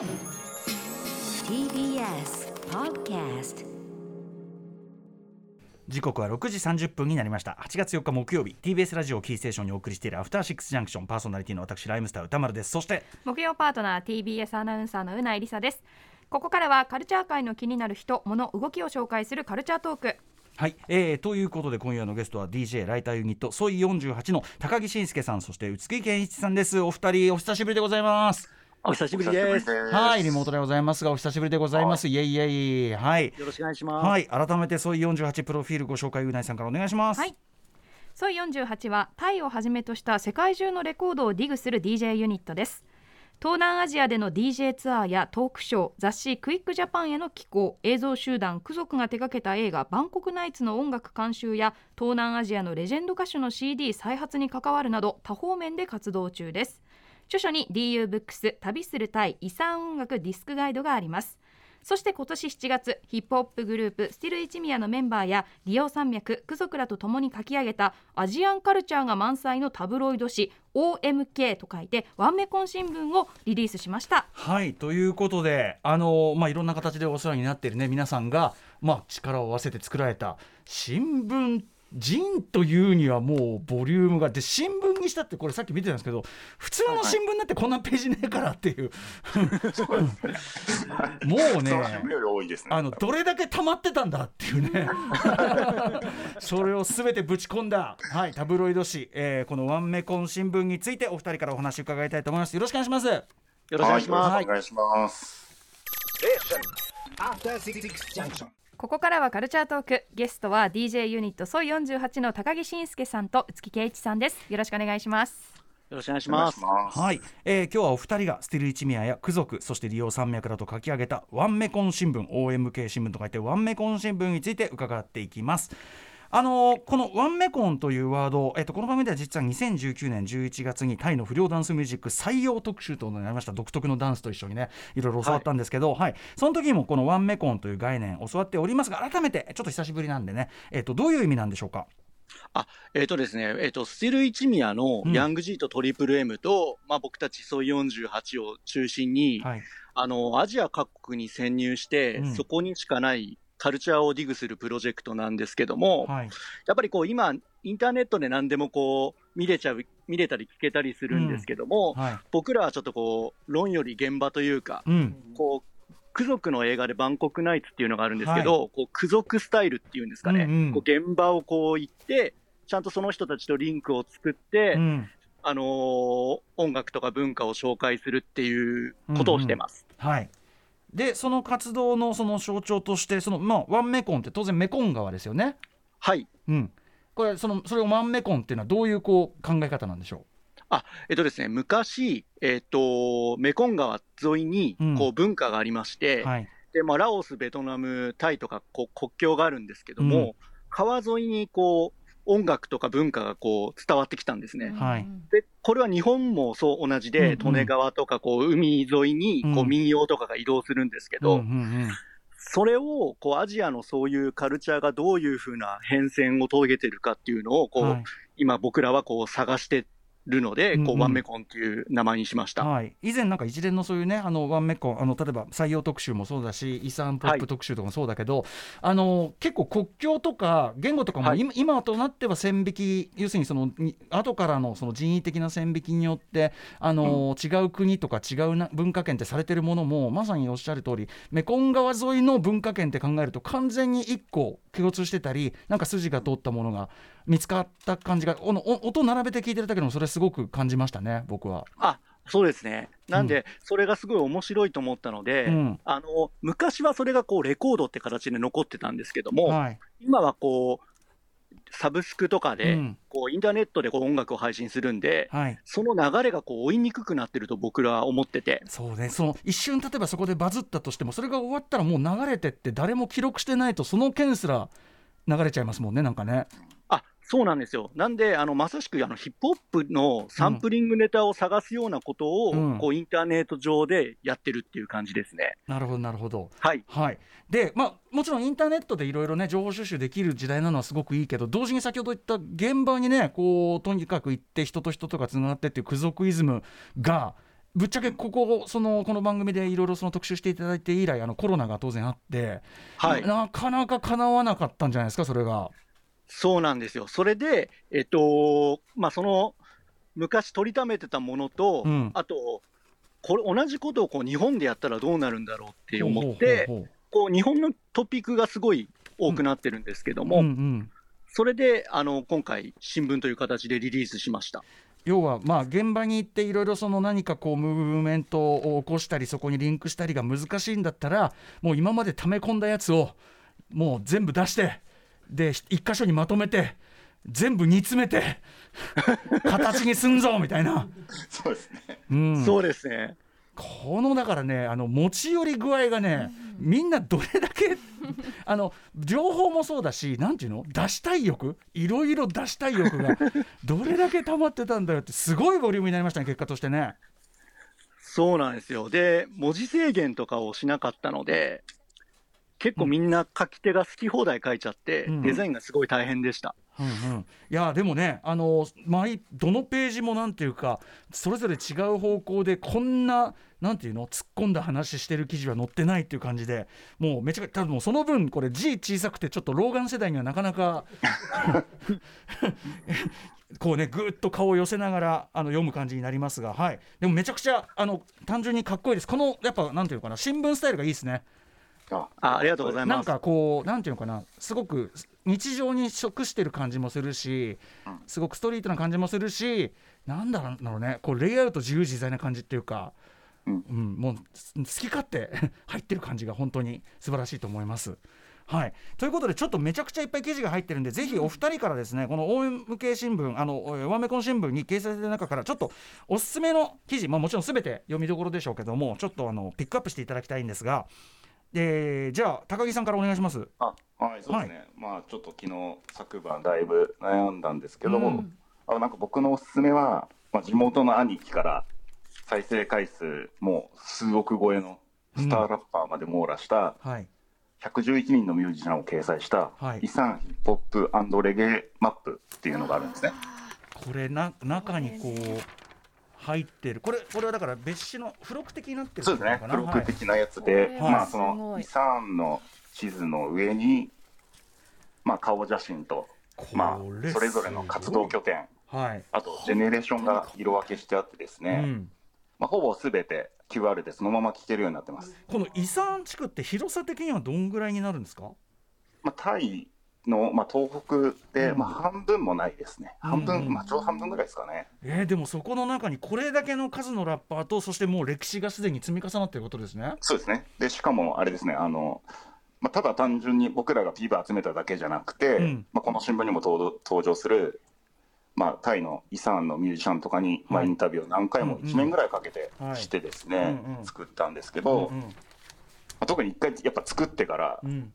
TBS Podcast 時刻は6時30分になりました。8月4日木曜日。TBS ラジオキーステーションにお送りしているアフターシックスジャンクション。パーソナリティの私ライムスター歌丸です。そして木曜パートナー TBS アナウンサーのうないりさです。ここからはカルチャー界の気になる人物動きを紹介するカルチャートーク。はい、えー、ということで今夜のゲストは DJ ライターユニットソイ48の高木慎介さんそして宇津木健一さんです。お二人お久しぶりでございますお久しぶりです。はいリモートでございます。がお久しぶりでございます。イエイイエイはい。よろしくお願いします。はい改めて Soi48プロフィールご紹介うないさんからお願いします。はい。 Soi48はタイをはじめとした世界中のレコードをディグする DJ ユニットです。東南アジアでの DJ ツアーやトークショー雑誌クイックジャパンへの寄稿映像集団空族が手掛けた映画バンコクナイツの音楽監修や東南アジアのレジェンド歌手の CD 再発に関わるなど多方面で活動中です著書に DU ブックス旅するタイイサーン音楽ディスクガイドがあります。そして今年7月ヒップホップグループスティルイチミヤのメンバーやリオ山脈ク族らと共に書き上げたアジアンカルチャーが満載のタブロイド誌 OMK と書いてワンメコン新聞をリリースしました。はいということであのまあいろんな形でお世話になっているね皆さんがまあ力を合わせて作られた新聞人というにはもうボリュームがで新聞にしたってこれさっき見てたんですけど普通の新聞だってこんなページねえからっていう、もうね。あのどれだけ溜まってたんだっていうね。それをすべてぶち込んだ、はい、タブロイド紙、えーこのワンメコン新聞についてお二人からお話伺いたいと思います。よろしくお願いします。よろしくお願いします。はい。お願いします。ここからはカルチャートークゲストは DJ ユニットソイ48の高木慎介さんと宇月圭一さんですよろしくお願いしますよろしくお願いします。いします。はい、えー今日はお二人がスティル一宮やク族そして利用山脈らと書き上げたワンメコン新聞 OMK 新聞と書いてワンメコン新聞について伺っていきます。あのーこのワンメコンというワード、えっと、この番組では実は2019年11月にタイの不良ダンスミュージック採用特集となりました。独特のダンスと一緒にねいろいろ教わったんですけど、はい。その時にもこのワンメコンという概念教わっておりますが改めてちょっと久しぶりなんでね、えっと、どういう意味なんでしょうか？あ、えっ、とですね、えっ、と、スティル一宮のうん。ヤング G とトリプル M と、まあ僕たちソイ48を中心に、はい、あの、アジア各国に潜入して、うん。そこにしかないカルチャーをディグするプロジェクトなんですけども、はい。やっぱりこう今、インターネットで何でもこう、見れちゃう、見れたり聞けたりするんですけども、はい。僕らはちょっとこう、論より現場というか、うん。こう、ク族の映画でバンコクナイツっていうのがあるんですけど、こう、ク族スタイルっていうんですかね、うんうん。こう現場をこう行って、ちゃんとその人たちとリンクを作って、うん。あのー音楽とか文化を紹介するっていうことをしてます。はい、でその活動のその象徴としてその、まあ、ワンメコンって当然メコン川ですよね。はい。うん、これそのそれをワンメコンっていうのはどういうこう考え方なんでしょあ、えっとですね、昔、えっと、メコン川沿いにうん、こう、文化がありまして、う、はい。で、まあ、ラオス、ベトナム、タイとか、こう、国境があるんですけども、うん。川沿いに、こう、音楽とか文化がこう伝わってきたんですね。はい。で、これは日本もそう同じうんうん。で、利根川とかこう海沿いにこううん。民謡とかが移動するんですけど、うんうんそれをこうアジアのそういうカルチャーがどういうふうな変遷を遂げてるかっていうのをこう、うんはい。今僕らはこう探してるので、うんうん。こうワンメコンっていう名前にしました。はい、以前なんか一連のそういうねあのワンメコンあの例えば採用特集もそうだし遺産ポップ特集とかもそうだけど、あの結構国境とか言語とかもはい。今,、今となっては線引き要するにそのに後からのその人為的な線引きによってあの、違う国とか違うな文化圏ってされてるものもまさにおっしゃる通りメコン川沿いの文化圏って考えると完全に一個共通してたりなんか筋が通ったものが見つかった感じがおのお音並べて聞いてるだけでもそれすごく感じましたね僕は。あそうですね。なんで、それがすごい面白いと思ったので、うん。あの、昔はそれがこうレコードって形で残ってたんですけども、はい。今はこう、サブスクとかで、うん。こうインターネットでこう音楽を配信するんで、はい。その流れがこう追いにくくなってると僕らは思ってて、そうねその一瞬例えばそこでバズったとしてもそれが終わったらもう流れてって誰も記録してないとその件すら流れちゃいますもんねなんかね。あそうなんですよ。なんで、あのまさしくあのヒップホップのサンプリングネタを探すようなことを、うんこうインターネット上でやってるっていう感じですね。なるほどなるほど。はい。はい、で、まあ、もちろんインターネットでいろいろね情報収集できる時代なのはすごくいいけど同時に先ほど言った現場にねこうとにかく行って人と人とがつながってっていうク族イズムがぶっちゃけここそのこの番組でいろいろその特集していただいて以来あのコロナが当然あって、はい。なかなか叶わなかったんじゃないですかそれが。そうなんですよ。それで、えっと、まあ、その、昔取りためてたものと、うんあと、これ同じことをこう日本でやったらどうなるんだろうって思って、ほうほうほうこう日本のトピックがすごい多くなってるんですけども、うんうんそれであの今回、新聞という形でリリースしました。要はまあ現場に行っていろいろその何かこうムーブメントを起こしたりそこにリンクしたりが難しいんだったらもう今まで溜め込んだやつをもう全部出してで一箇所にまとめて全部煮詰めて形にすんぞみたいな、そうですね。うん、そうですね。このだからねあの持ち寄り具合がね、みんなどれだけあの情報もそうだしなんていうの？出したい欲いろいろ出したい欲がどれだけ溜まってたんだよってすごいボリュームになりましたね結果としてね。そうなんですよ。で、文字制限とかをしなかったので、結構みんな書き手が好き放題書いちゃって、うん。デザインがすごい大変でした。うんうん、いやでもねあの毎どのページもなんていうかそれぞれ違う方向でこんななんていうの突っ込んだ話してる記事は載ってないっていう感じでもうめちゃくちゃ多分その分これ字小さくてちょっと老眼世代にはなかなか こうねぐーっと顔を寄せながらあの読む感じになりますが、はい、でもめちゃくちゃあの単純にかっこいいです。このやっぱなんていうのかな新聞スタイルがいいですね。あ、あありがとうございます。なんかこうなんていうのかな。すごく日常に食してる感じもするしうん。すごくストリートな感じもするしなんだろうね。こうレイアウト自由自在な感じっていうか、うん。もうす好き勝手 入ってる感じが本当に素晴らしいと思います。はい、ということでちょっとめちゃくちゃいっぱい記事が入ってるんでぜひお二人からですねこの OM 新聞あのワンメコン新聞に掲載されてる中からちょっとおすすめの記事、まあ、もちろんすべて読みどころでしょうけどもちょっとあのピックアップしていただきたいんですが、えーじゃあ高木さんからお願いします。あ、はい、そうですね。まあ、ちょっと昨日昨晩だいぶ悩んだんですけど、うんあなんか僕のおすすめは、まあ、地元の兄貴から再生回数もう数億超えのスターラッパーまで網羅したはい111人のミュージシャンを掲載したはい遺産ヒップホップレゲエマップっていうのがあるんですね。これな中にこう入ってる。これこれはだから別紙の付録的になってるそうですね。のかな？付録的なやつで、はい。はいまあその遺産の地図の上に、まあ顔写真と、まあそれぞれの活動拠点、はい、あとジェネレーションが色分けしてあってですね、うん、まあほぼすべて QR でそのまま聞けるようになってます。この遺産地区って広さ的にはどんぐらいになるんですか？まあタイのまあ東北で、うんまあ半分もないですね。半分、うんまあちょうど半分ぐらいですかね。えー、でもそこの中にこれだけの数のラッパーとそしてもう歴史がすでに積み重なっていることですね。そうですね。でしかもあれですね、あの。まあ、ただ単純に僕らが PV 集めただけじゃなくて、うんまあ、この新聞にも登登場する、まあ、タイのイサンのミュージシャンとかに、まあ、はいインタビューを何回もうんうん1年ぐらいかけてはいしてですね、作ったんですけど、うんまあ、特に一回やっぱ作ってから、うんうん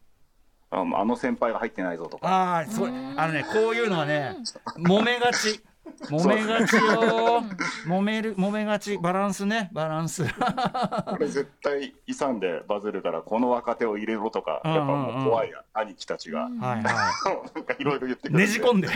あのあの先輩が入ってないぞとか、ああそうあのねこういうのはね揉めがち。揉めがちよ。揉める揉めがち。バランスね。バランス。これ絶対イサンでバズるからこの若手を入れろとか、うんうんうん。やっぱもう怖い兄貴たちが、はいは なんかいろいろ言ってくるねじ込んで。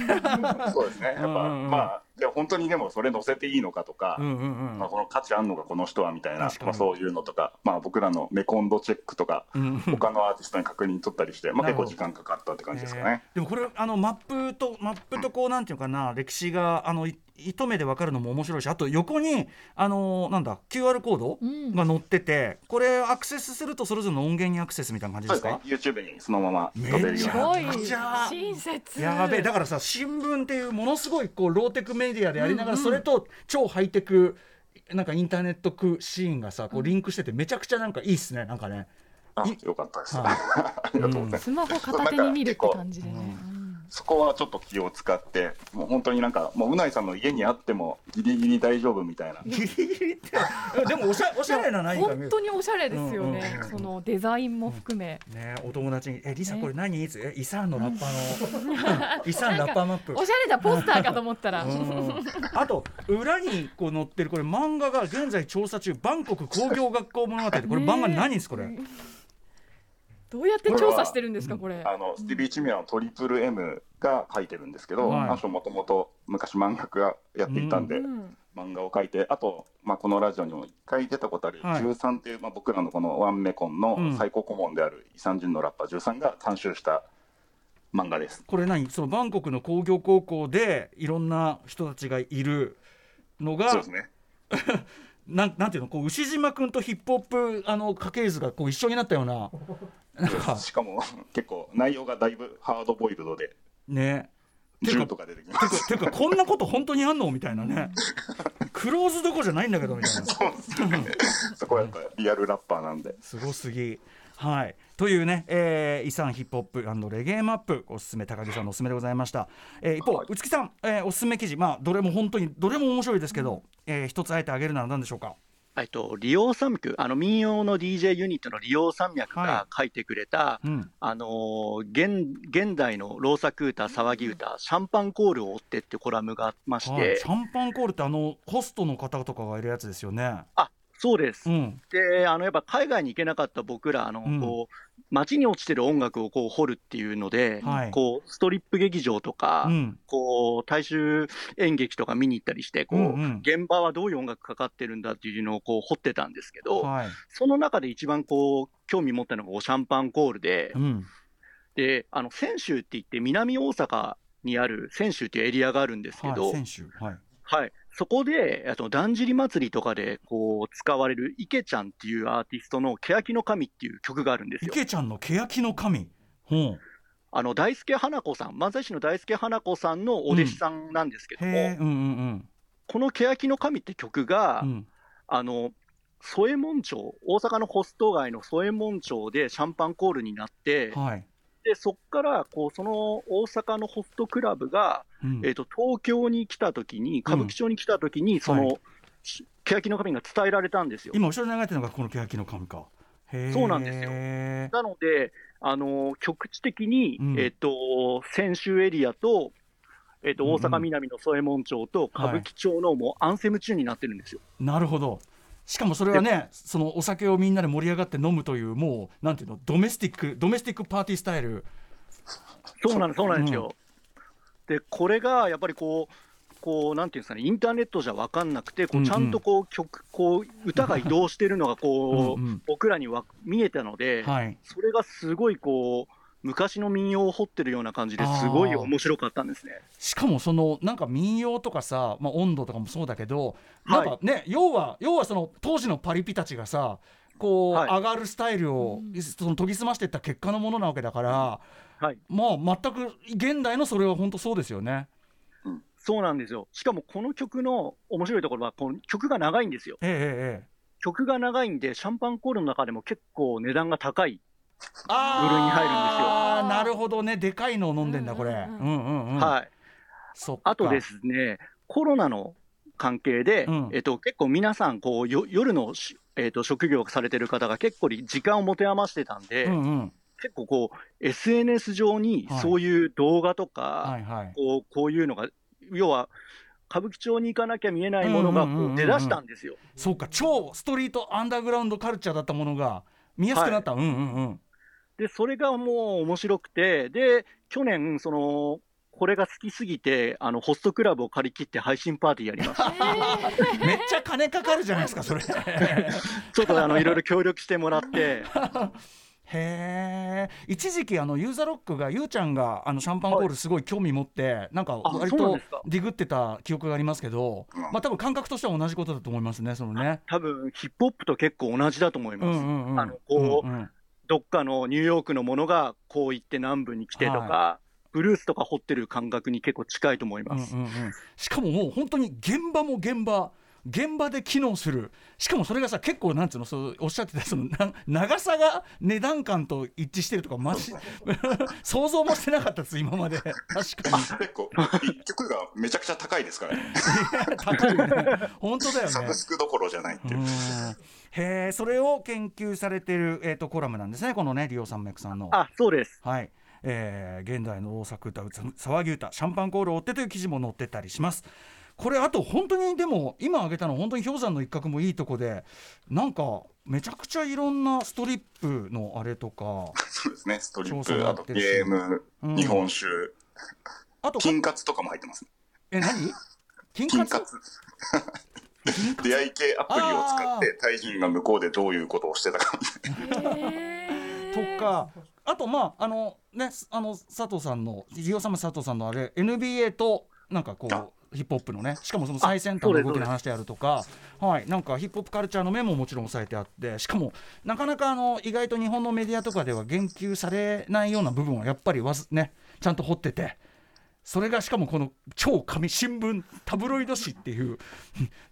そうですね。やっぱ、うんうんうん。まあで本当にでもそれ載せていいのかとか、うんうんうん。まあ、この価値あんのかこの人はみたいなまあ、そういうのとか、まあ、僕らのメコンドチェックとか、うんうん。他のアーティストに確認取ったりして、まあ、結構時間かかったって感じですかね。えー。でもこれあのマップとマップとこうなんていうかな歴史があのい一目で分かるのも面白いしあと横にあのなんだ QR コードうん。が載っててこれアクセスするとそれぞれの音源にアクセスみたいな感じそうでですすね。か YouTube にそのまま飛べるようにめっちゃ親切。やべえだからさ新聞っていうものすごいこうローテクメディアでありながら、うんうん。それと超ハイテクなんかインターネット区シーンがさこうリンクしててめちゃくちゃなんかいいっすねなんかね。あいよかったです、はいありがとうございます、スマホ片手に見るって感じでね、そこはちょっと気を使ってもう本当になんかもううないさんの家にあってもギリギリ大丈夫みたいな。ギリギリって。でもおしゃ おしゃれな何か見本る。当におしゃれですよね、うんうん。うんそのデザインも含め、ねお友達に「えリサね。これ何?」いつえイサンのラッパーの イサンラッパーマップ。おしゃれなポスターかと思ったら、うん。あと裏にこう載ってるこれ漫画が現在調査中。バンコク工業学校物語これ漫画何ですこれ？どうやって調査してるんですかこれ？あのスティービー・チミアのトリプル M が書いてるんですけど、はい。あの人もともと昔漫画家やっていたんで、うん。漫画を描いて、あと、まあ、このラジオにも一回出たことある、はい。13っていう、まあ、僕らのこのワンメコンうん。の最高顧問であるイ・サンジュンのラッパー13が監修した漫画です。これ何？そのバンコクの工業高校でいろんな人たちがいるのがそうですね。なんなんていうの？こう牛島君とヒップホップあの家系図がこう一緒になったようななんか。しかも結構内容がだいぶハードボイルドでね。銃とか出てきます。ていうかこんなこと本当にあんのみたいなね。クローズどころじゃないんだけどみたいな。そね。そこはやっぱリアルラッパーなんで。すごすぎ。はい、というね、えー、イサンヒップホップレゲエマップおすすめ高木さんのおすすめでございました、えー一方はい。内木さん、えーおすすめ記事。まあどれも本当にどれも面白いですけど、えー一つあえてあげるなら何でしょうか？えっと、利用山脈、あの民謡の DJ ユニットの利用山脈が書いてくれた、うん。あのー現現代の老作歌、騒ぎ歌、シャンパンコールを追ってってコラムがありましはい、てシ、ャンパンコールってあのホストの方とかがいるやつですよね。あそうです。う。ん。で、あのやっぱ海外に行けなかった僕ら、あのうん。こう街に落ちてる音楽をこう掘るっていうので、はい。こうストリップ劇場とか、うん。こう大衆演劇とか見に行ったりしてこう、うんうん。現場はどういう音楽かかってるんだっていうのをこう掘ってたんですけど、はい。その中で一番こう興味持ったのがシャンパンコールで、うん。であの泉州って言って南大阪にある泉州っていうエリアがあるんですけど、はいはい。はい、そこで、あと、だんじり祭りとかで、こう、使われる、池ちゃんっていうアーティストの、欅の神っていう曲があるんですよ。池ちゃんの欅の神？ほあの、大輔花子さん、漫才師の大輔花子さんのお弟子さんなんですけうども、へえうんうんこの欅の神って曲が、うんうん。あの、添右衛門町、大阪のホスト街の添右衛門町でシャンパンコールになって、はい。で、そっから、こう、その大阪のホストクラブが、うん。えっ、と、東京に来た時に、歌舞伎町に来た時に、その、はいし欅の神が伝えられたんですよ。今後ろに流れてるのがこの欅の神か。そうなんですよ。なので、あの局地的に、うん。えっと泉州エリアと、えっとうんうん。大阪南の宗右衛門町と歌舞伎町のもうアンセムチューンになってるんですよ。なるほど。しかもそれはねそのお酒をみんなで盛り上がって飲むというもうなんていうのドメスティックドメスティックパーティースタイル。そうなんです、そうなんですよ。で、これがやっぱりこう、こうなんていうんですかね、インターネットじゃ分かんなくて、こうんううん。ちゃんとこう曲、こう歌が移動してるのがこう うんうん僕らには見えたので、はい。それがすごいこう、昔の民謡を掘ってるような感じですごい面白かったんですね。しかもそのなんか民謡とかさ、まあ、温度とかもそうだけどなはい。んかね、要は要はその当時のパリピたちがさこう、はい。上がるスタイルをその研ぎ澄ましていった結果のものなわけだからはいまあ全く現代のそれは本当そうですよね。そうなんですよ。しかもこの曲の面白いところは、この曲が長いんですよ。えええ曲が長いんで、シャンパンコールの中でも結構値段が高い。あ部類に入るんですよあーなるほどねでかいのを飲んでんだこれ。ううんんうんうん。はい。そっかあとですね、コロナの関係で、うんえっと、結構皆さんこうよ、夜のし、えっと、職業をされてる方が結構時間を持て余してたんで、うんうん結構こう、SNS 上にはいそういう動画とか、はいはい。こうこういうのが、要は、歌舞伎町に行かなきゃ見えないものがうんうんうんうんうん。こう出だしたんですよ。そうか超ストリートアンダーグラウンドカルチャーだったものが見やすくなった、うんうんうん。で、それがもう面白くて、で、去年、その、これが好きすぎて、あの、ホストクラブを借り切って配信パーティーやりました。めっちゃ金かかるじゃないですかそれ。へ ちょっとあの、いろいろ協力してもらって、え一時期あのユーザーロックがゆうちゃんがあのシャンパンコールすごい興味持って、なんかあ割とディグってた記憶がありますけど、うん。まあ多分感覚としては同じことだと思いますねそのね。多分、ヒップホップと結構同じだと思います。うんうんうん。あのこううんうん。どっかのニューヨークのものがこう行って南部に来てとか、ブルースとか掘ってる感覚に結構近いと思います。うんうんうん、しかももう本当に現場も現場現場で機能する。しかもそれがさ結構なんつうのそうおっしゃってたそのな長さが値段感と一致してるとかマジ 想像もしてなかったです今まで。確かに。結構、一曲がめちゃくちゃ高いですからね。高いよね。本当だよね。サブスクどころじゃないっていう。う。ん。へえそれを研究されてる、えー、とコラムなんですねこのねリオ山脈さんの。あ、そうです。はい、えー現代の大作歌騒ぎ歌シャンパンコールを追ってという記事も載ってたりしますこれあと本当にでも今挙げたの本当に氷山の一角もいいとこでなんかめちゃくちゃいろんなストリップのあれとか そうですね。ストリップ、あとゲーム、うん。日本酒、あと金カツとかも入ってます。え何？金 金活。活金活？出会い系アプリを使ってタイ人が向こうでどういうことをしてたか とかあとまああのねあの佐藤さんのリオサム佐藤さんのあれ NBA となんかこあうヒップホップのねしかもその最先端の動きの話であるとかはいなんかヒップホップカルチャーの面ももちろん押さえてあってしかもなかなかあの意外と日本のメディアとかでは言及されないような部分はやっぱりわずねちゃんと掘ってて。それがしかもこの超紙新聞タブロイド紙っていう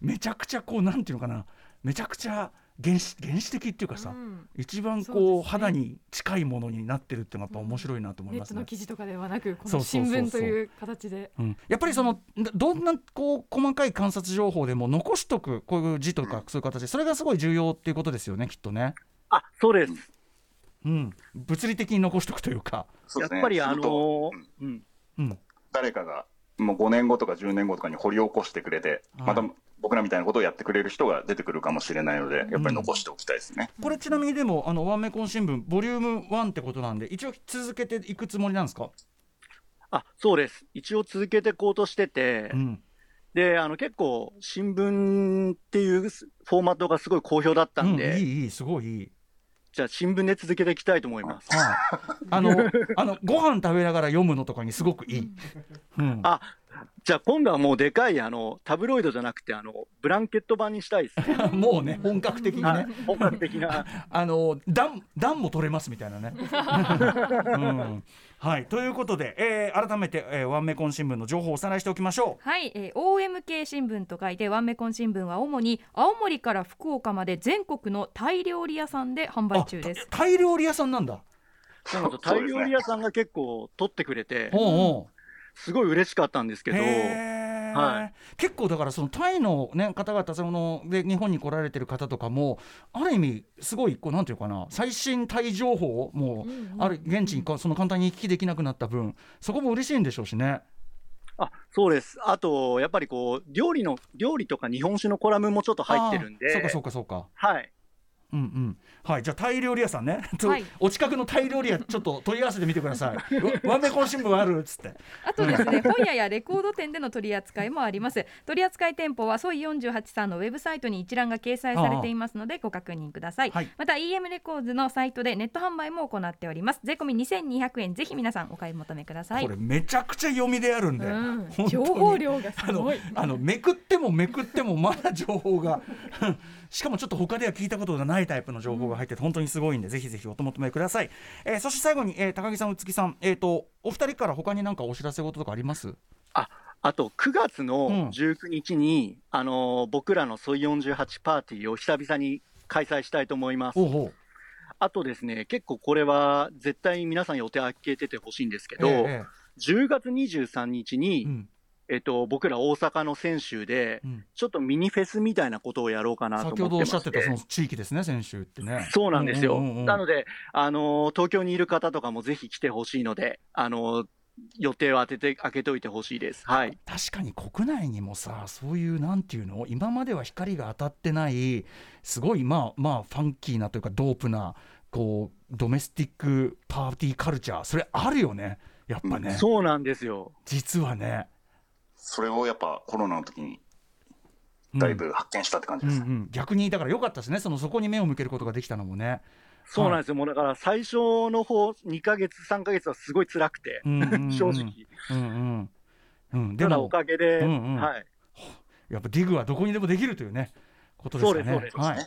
めちゃくちゃこうなんていうのかなめちゃくちゃ原始原始的っていうかさ、うん。一番こうね。肌に近いものになってるっていうのがやっぱ面白いなと思いネッますね。トの記事とかではなくこのそうそうそうそう。新聞という形で。うん、やっぱりそのどどんなこう細かい観察情報でも残しとくこういう字とかそういう形でそれがすごい重要っていうことですよねきっとね。あ、そうです。うん、物理的に残しとくというか。そうですね。やっぱりあのーうん。うん、誰かがもう5年後とか10年後とかに掘り起こしてくれて、はいまた僕らみたいなことをやってくれる人が出てくるかもしれないので、やっぱり残しておきたいですね。これちなみにでもあのワンメコン新聞ボリューム1ってことなんで一応続けていくつもりなんですか？あ、そうです。一応続けていこうとしてて、うん、で、あの、結構、新聞っていうフォーマットがすごい好評だったんで、うん、いいいいすごいいい。じゃあ新聞で続けていきたいと思います。はい、あのあのご飯食べながら読むのとかにすごくいい。うん、あ、じゃあ今度はもうでかい、あの、タブロイドじゃなくて、あの、ブランケット版にしたいですね。もうね本格的にね。はい本格的な。あの暖暖も取れますみたいなね。うんはいということで、えー改めて、えーワンメコン新聞の情報をおさらいしておきましょはい、えー OMK 新聞と書いてワンメコン新聞は主に青森から福岡まで全国のタイ料理屋さんで販う。売中ですあタタイ料理屋さんなんだ。タイ料理屋さんが結構取ってくれて、おうおうすごい嬉しかったんですけど、はい結構だからそのタイの、ね、方々そので日本に来られてる方とかもある意味すごいこうなんていうかな最新タイ情報をもう、うんうんある現地にその簡単に行き来できなくなった分そこも嬉しいんでしょうしね。あそうです。あと、やっぱりこう、料理の、料理とか日本酒のコラムもちょっと入ってるんで、そうかそうかそうか。はい。うんうん、はい、じゃあタイ料理屋さんね、とはい。お近くのタイ料理屋ちょっと問い合わせてみてください。わワンメコン新聞あるっつって。あとですね本屋やレコード店での取り扱いもあります。取り扱い店舗はソイ48さんのウェブサイトに一覧が掲載されていますのでご確認ください、はい。また EM レコーズのサイトでネット販売も行っております。税込み2200円ぜひ皆さんお買い求めください。これめちゃくちゃ読みであるんで、うん。情報量がすあのごいあのめくってもめくってもまだ情報が しかもちょっと他では聞いたことがないタイプの情報が入ってて本当にすごいんで、ぜひぜひお求めください、えーそして最後に、えー高木さん宇月さんえっ、とお二人から他に何かお知らせ事とかあります？あ、あと9月うん。の19日に、あのー僕らのソイ48パーティーを久々に開催したいと思います。おあとですね、結構これは絶対皆さん予定開けててほしいんですけど、ええ10月23日に、うんえっと、僕ら大阪の泉州で、うんちょっとミニフェスみたいなことをやろうかなと先ほどお思ってましてっしゃってたその地域ですね先週ってねそうなんですよ。うんうんうんうんなので、あのー東京にいる方とかもぜひ来てほしいので、あのー予定を当てて、開けておいてほしいです。はい。確かに国内にもさそういうなんていうの今までは光が当たってないすごいまあまあファンキーなというかドープなこうドメスティックパーティーカルチャーそれあるよねやっぱねそうなんですよ。実はねそれをやっぱコロナの時にうんだいぶ発見したって感じです。うんうん、逆にだから良かったですねそのそこに目を向けることができたのもね。そうなんですよ。もうだから最初の方、2ヶ月、3ヶ月はすごい辛くて、うんうんうん 正直。うんうんうん、でただおもかげで、うんうんはい。やっぱディグはどこにでもできるというねことですかね。そうですそうですはい。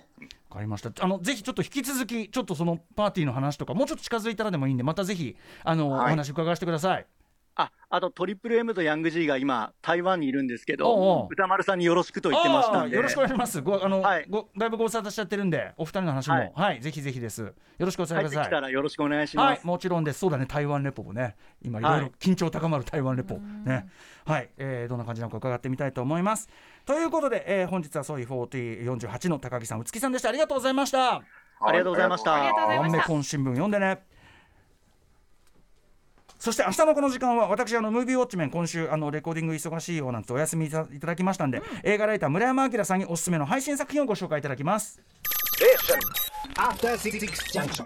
わかりました。あのぜひちょっと引き続きちょっとそのパーティーの話とかもうちょっと近づいたらでもいいんでまたぜひあの、はいお話伺わせてください。あ、あとトリプル M とヤング G が今、台湾にいるんですけど、う歌丸さんによろしくと言ってましたんで。よろしくお願いします。ごあの、はいごだいぶご無沙汰しちゃってるんでお二人の話もは、はいいぜひぜひです。よろしくお伝えください。帰ってきたらよろしくお願いします。はい、もちろんです。そうだね、台湾レポもね、今いろいろはい緊張高まる台湾レポ、ね、はい、えーどんな感じなのか伺ってみたいと思います。ということで、えー本日はソイ4048の高木さん、宇月さんでした。ありがとうございました。ありがとうございましたありがとうございまワンメコン新聞読んでね。そして明日のこの時間は私あのムービーウォッチメン今週あのレコーディング忙しいようなんてお休みいたいただきましたんで、映画ライター村山明さんにおすすめの配信作品をご紹介いただきます。After Six Junction.